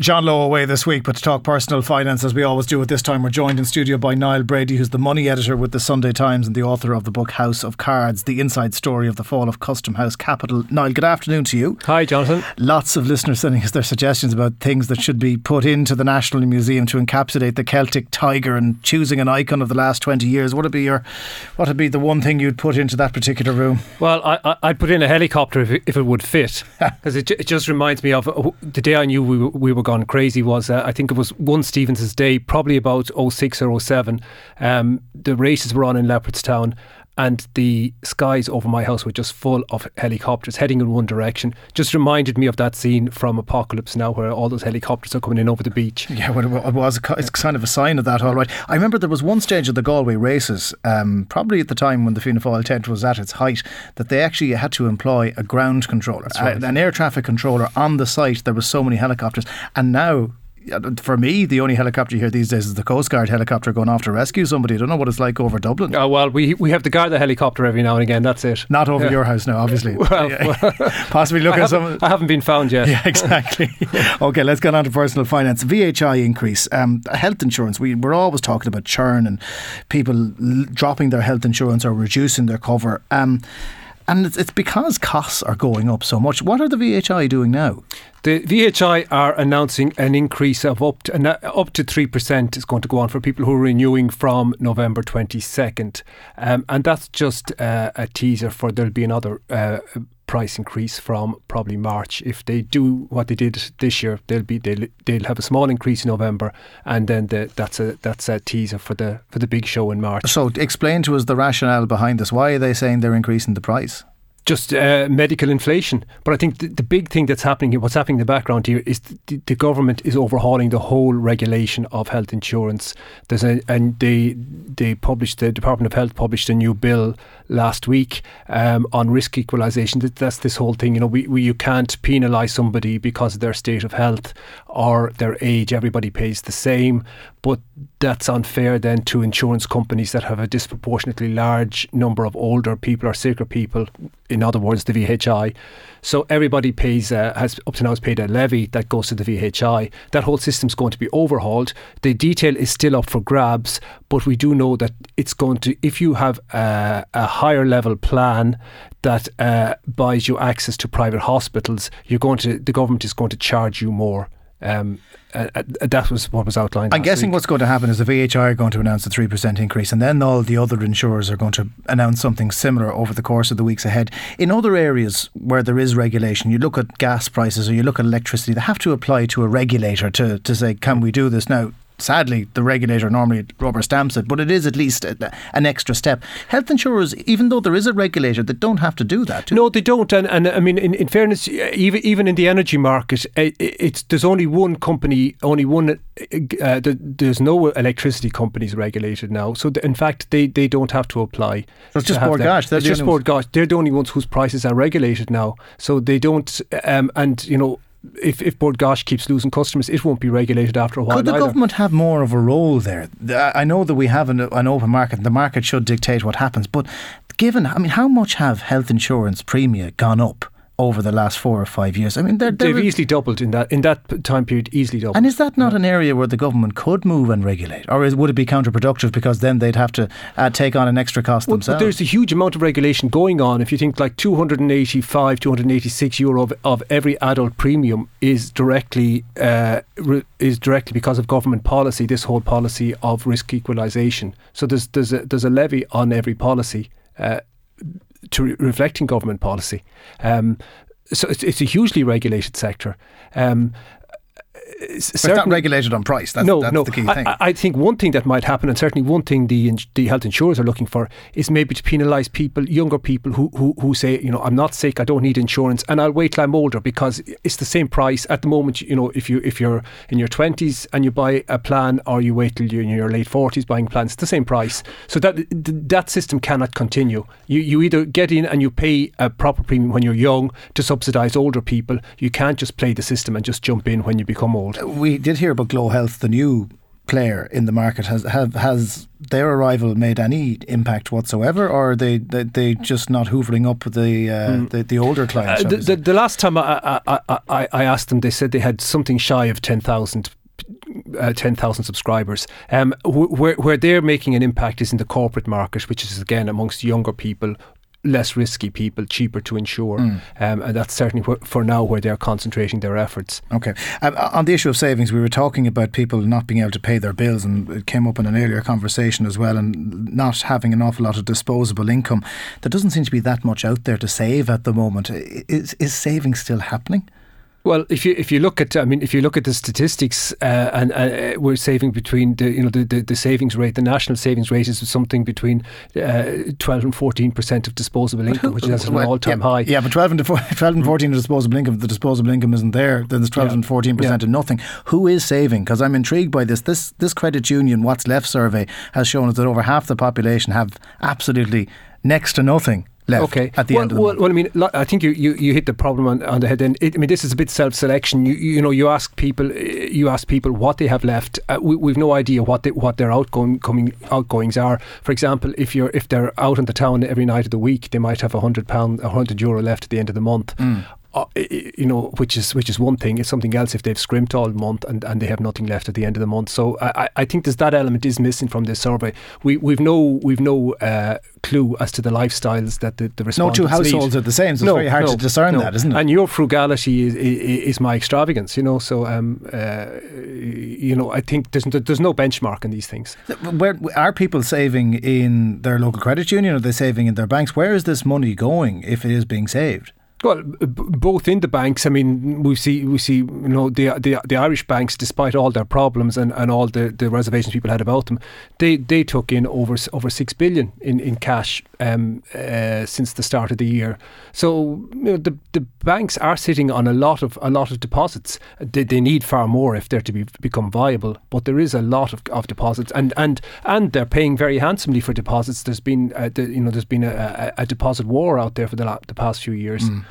John Lowe away this week, but to talk personal finance, as we always do at this time, we're joined in studio by Niall Brady, who's the money editor with the Sunday Times and the author of the book House of Cards, the inside story of the fall of Custom House Capital. Niall, good afternoon to you. Hi, Jonathan. Lots of listeners sending us their suggestions about things that should be put into the National Museum to encapsulate the Celtic tiger and choosing an icon of the last 20 years. What would be your, what would be the one thing you'd put into that particular room? Well, I, would put in a helicopter if it, if it would fit, because it, it just reminds me of uh, the day I knew we, we were gone crazy was uh, I think it was one Stevenson's day, probably about 06 or 07. Um, the races were on in Leopardstown, and the skies over my house were just full of helicopters heading in one direction. Just reminded me of that scene from Apocalypse Now, where all those helicopters are coming in over the beach. Yeah, well, it was. It's kind of a sign of that, all right. I remember there was one stage of the Galway races, um, probably at the time when the Fianna Fáil tent was at its height, that they actually had to employ a ground controller, right. an air traffic controller on the site. There were so many helicopters, and now for me, the only helicopter here these days is the Coast Guard helicopter going off to rescue somebody. I don't know what it's like over Dublin. Oh, well, we we have to guard the helicopter every now and again. That's it. Not over yeah. your house now, obviously. well, Possibly look at some. I haven't been found yet. Yeah, exactly. okay, let's get on to personal finance. VHI increase. Um, health insurance. We, we're always talking about churn and people dropping their health insurance or reducing their cover. Um, and it's, because costs are going up so much. What are the VHI doing now? The VHI are announcing an increase of up to, up to 3% is going to go on for people who are renewing from November 22nd. Um, and that's just uh, a teaser for there'll be another uh, price increase from probably March. If they do what they did this year, they'll be they'll, they'll have a small increase in November, and then the, that's a that's a teaser for the for the big show in March. So explain to us the rationale behind this. Why are they saying they're increasing the price? Just uh, medical inflation. But I think the, the, big thing that's happening what's happening in the background here, is the, the government is overhauling the whole regulation of health insurance. There's a, and they they published the Department of Health published a new bill last week um, on risk equalisation. That, that's this whole thing. You know, we, we you can't penalise somebody because of their state of health or their age. Everybody pays the same, but that's unfair then to insurance companies that have a disproportionately large number of older people or sicker people in other words, the VHI. So everybody pays uh, has up to now has paid a levy that goes to the VHI. That whole system's going to be overhauled. The detail is still up for grabs, but we do know that it's going to. If you have a, a higher level plan that uh, buys you access to private hospitals, you're going to the government is going to charge you more. Um, uh, uh, that was what was outlined. I'm guessing week. what's going to happen is the VHI are going to announce a 3% increase, and then all the other insurers are going to announce something similar over the course of the weeks ahead. In other areas where there is regulation, you look at gas prices or you look at electricity, they have to apply to a regulator to, to say, can we do this? Now, sadly, the regulator normally rubber stamps it, but it is at least a, an extra step. Health insurers, even though there is a regulator, they don't have to do that. Do no, they don't. And, and I mean, in, in fairness, even even in the energy market, it, it's there's only one company, only one. Uh, there's no electricity companies regulated now. So in fact, they, they don't have to apply. It's just Bord Gáis. It's just Bord Gáis. They're the only ones whose prices are regulated now. So they don't. Um, and you know if, if Bord Gáis keeps losing customers, it won't be regulated after a while. Could the either. government have more of a role there? I know that we have an, an open market, the market should dictate what happens, but given, I mean, how much have health insurance premia gone up? Over the last four or five years. I mean, they're they've easily doubled in that in that time period. Easily doubled. And is that not yeah. an area where the government could move and regulate, or is, would it be counterproductive because then they'd have to uh, take on an extra cost well, themselves? There's a huge amount of regulation going on. If you think like 285, 286 euro of, of every adult premium is directly uh, re, is directly because of government policy. This whole policy of risk equalisation. So there's there's a, there's a levy on every policy. Uh, to re- reflecting government policy. Um, so it's, it's, a hugely regulated sector. Um, it's not regulated on price. That's, no, that's no. the key thing. I, I, think one thing that might happen, and certainly one thing the the health insurers are looking for, is maybe to penalise people, younger people who, who who say, you know, I'm not sick, I don't need insurance, and I'll wait till I'm older because it's the same price at the moment. You know, if you if you're in your 20s and you buy a plan, or you wait till you're in your late 40s buying plans, it's the same price. So that that system cannot continue. You you either get in and you pay a proper premium when you're young to subsidise older people. You can't just play the system and just jump in when you become old. We did hear about GloHealth, the new player in the market has have has their arrival made any impact whatsoever, or are they they, they just not hoovering up the uh, mm. the, the, older clients? Uh, the, the, the, last time I, I, I, I asked them, they said they had something shy of ten thousand uh, 10,000 subscribers. Um, where, where they're making an impact is in the corporate market, which is again amongst younger people less risky people, cheaper to insure, mm. um, and that's certainly wh- for now where they're concentrating their efforts. Okay. Um, on the issue of savings, we were talking about people not being able to pay their bills, and it came up in an earlier conversation as well, and not having an awful lot of disposable income. There doesn't seem to be that much out there to save at the moment. Is, is saving still happening? Well, if you if you look at I mean if you look at the statistics uh, and uh, we're saving between the you know the, the, the, savings rate the national savings rate is something between uh, 12 and 14 percent of disposable income which is an all time yeah, high. Yeah, but 12 and 12 and 14 of disposable income if the disposable income isn't there then there's 12 yeah. and 14 percent yeah. of nothing. Who is saving? Because I'm intrigued by this. This this credit union What's Left survey has shown us that over half the population have absolutely next to nothing left okay. at the well, end of the well, month. Well, I mean, I think you, you, you hit the problem on, on the head. And it, I mean, this is a bit self-selection. You you know, you ask people, you ask people what they have left. Uh, we, we've no idea what they, what their outgoing coming outgoings are. For example, if you're if they're out in the town every night of the week, they might have a hundred pound, a hundred euro left at the end of the month. Mm uh, you know, which is which is one thing. It's something else if they've scrimped all month and, and they have nothing left at the end of the month. So I, I think there's that element is missing from this survey. We we've no we've no uh, clue as to the lifestyles that the, the respondents No two households lead. are the same, so no, it's very hard no, to discern no. that, isn't it? And your frugality is, is, is my extravagance, you know. So um, uh, you know, I think there's there's no benchmark in these things. Where are people saving in their local credit union? Or are they saving in their banks? Where is this money going if it is being saved? Well, b- both in the banks. I mean, we see we see you know the the, the Irish banks, despite all their problems and, and all the, the reservations people had about them, they they took in over over six billion in in cash um, uh, since the start of the year. So you know, the the banks are sitting on a lot of a lot of deposits. They, they need far more if they're to be become viable. But there is a lot of, of deposits, and, and and they're paying very handsomely for deposits. There's been uh, the, you know there's been a, a, a, deposit war out there for the the past few years. Mm.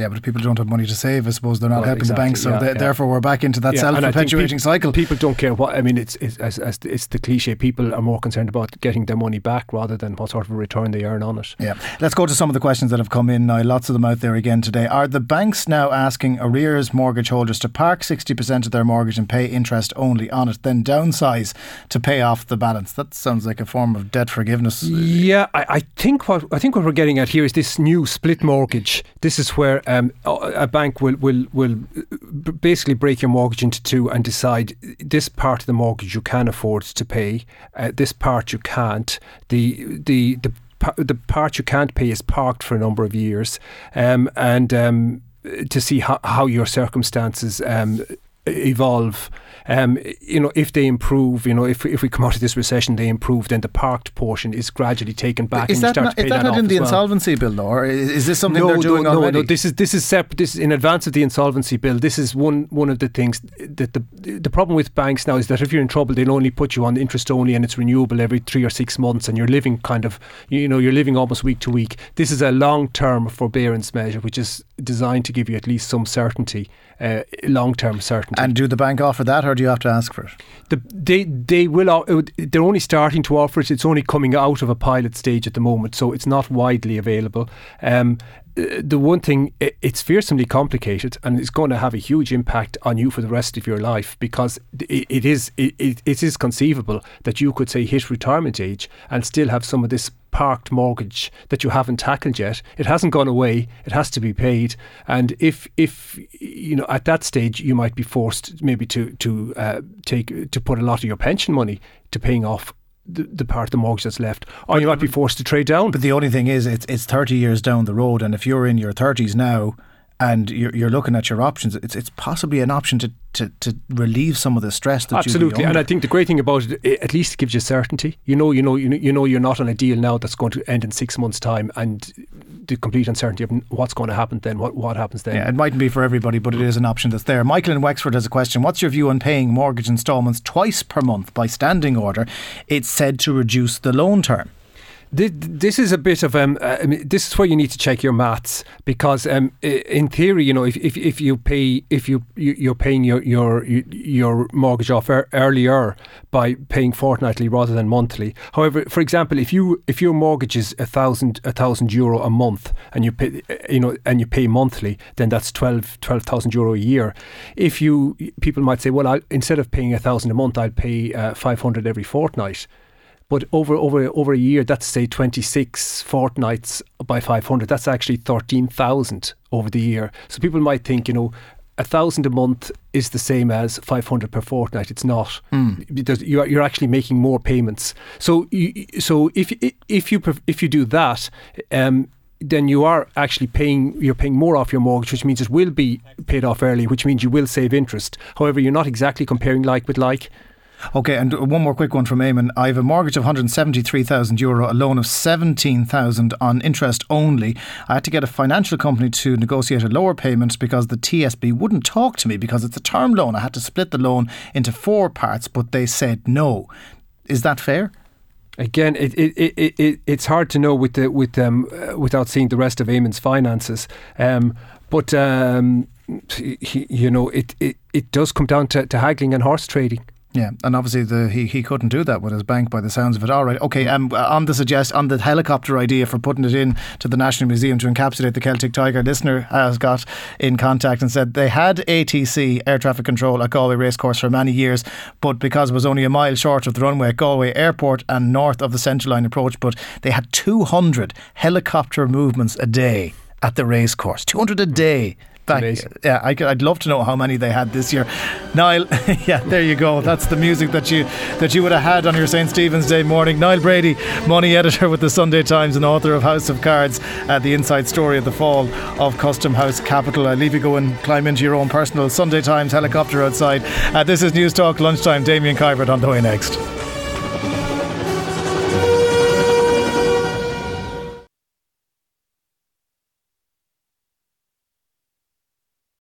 Yeah, but if people don't have money to save, I suppose they're not well, helping exactly, the banks. So yeah, they, yeah. therefore, we're back into that yeah, self-perpetuating pe- cycle. People don't care what. I mean, it's it's, as, as it's the cliche. People are more concerned about getting their money back rather than what sort of a return they earn on it. Yeah. Let's go to some of the questions that have come in now. Lots of them out there again today. Are the banks now asking arrears mortgage holders to park sixty percent of their mortgage and pay interest only on it, then downsize to pay off the balance? That sounds like a form of debt forgiveness. Yeah, I, I think what I think what we're getting at here is this new split mortgage. This is where um, a bank will, will, will basically break your mortgage into two and decide this part of the mortgage you can afford to pay, uh, this part you can't. The, the, the, the part you can't pay is parked for a number of years. Um, and um, to see how, how your circumstances um, evolve um, you know, if they improve, you know, if, if we come out of this recession, they improve, then the parked portion is gradually taken back. Is that not, is that, that not in the well. insolvency bill, though, or is this something no, they're doing no, already? No, no, this is this is separate. This is in advance of the insolvency bill. This is one one of the things that the the problem with banks now is that if you're in trouble, they'll only put you on interest only, and it's renewable every three or six months, and you're living kind of, you know, you're living almost week to week. This is a long term forbearance measure, which is designed to give you at least some certainty, uh, long term certainty. And do the bank offer that, or do you have to ask for it? The, they they will. They're only starting to offer it. It's only coming out of a pilot stage at the moment, so it's not widely available. Um, the one thing it's fearsomely complicated and it's going to have a huge impact on you for the rest of your life because it, it is it, it is conceivable that you could say hit retirement age and still have some of this parked mortgage that you haven't tackled yet it hasn't gone away it has to be paid and if if you know at that stage you might be forced maybe to to uh, take to put a lot of your pension money to paying off the, the part of the mortgage that's left, or you might be forced to trade down. But the only thing is, it's it's thirty years down the road, and if you're in your thirties now, and you're, you're looking at your options, it's it's possibly an option to, to, to relieve some of the stress that absolutely. And I think the great thing about it, it at least gives you certainty. You know, you know, you know, you know, you're not on a deal now that's going to end in six months' time, and the complete uncertainty of what's going to happen then, what what happens then. Yeah, it mightn't be for everybody, but it is an option that's there. Michael in Wexford has a question. What's your view on paying mortgage instalments twice per month by standing order? It's said to reduce the loan term. This is a bit of um. I mean, this is where you need to check your maths because um, in theory, you know, if, if, if you pay if you you're paying your your your mortgage off earlier by paying fortnightly rather than monthly. However, for example, if you if your mortgage is a thousand a thousand euro a month and you pay you know and you pay monthly, then that's 12,000 euro a year. If you people might say, well, I'll, instead of paying a thousand a month, I'll pay uh, 500 every fortnight. But over over over a year, that's say 26 fortnights by 500. That's actually 13,000 over the year. So people might think, you know, a thousand a month is the same as 500 per fortnight. It's not mm. you're, you're actually making more payments. So you, so if if you if you do that, um, then you are actually paying you're paying more off your mortgage, which means it will be paid off early, which means you will save interest. However, you're not exactly comparing like with like. Okay, and one more quick one from Eamon. I have a mortgage of 173,000 euro, a loan of 17,000 on interest only. I had to get a financial company to negotiate a lower payment because the TSB wouldn't talk to me because it's a term loan. I had to split the loan into four parts, but they said no. Is that fair? Again, it, it, it, it, it's hard to know with the with um, uh, without seeing the rest of Eamon's finances. Um, but um, you know, it, it, it does come down to, to haggling and horse trading. Yeah, and obviously the, he he couldn't do that with his bank by the sounds of it. All right, okay. Um, on the suggest on the helicopter idea for putting it in to the National Museum to encapsulate the Celtic Tiger, listener has got in contact and said they had ATC air traffic control at Galway Racecourse for many years, but because it was only a mile short of the runway at Galway Airport and north of the Central Line approach, but they had two hundred helicopter movements a day at the racecourse. 200 a day. Yeah, I, would love to know how many they had this year. Niall, yeah, there you go. That's the music that you that you would have had on your St Stephen's Day morning. Niall Brady, money editor with the Sunday Times and author of House of Cards, uh, the inside story of the fall of Custom House Capital. I leave you go and climb into your own personal Sunday Times helicopter outside. Uh, this is News Talk lunchtime. Damien Kiberd on the way next.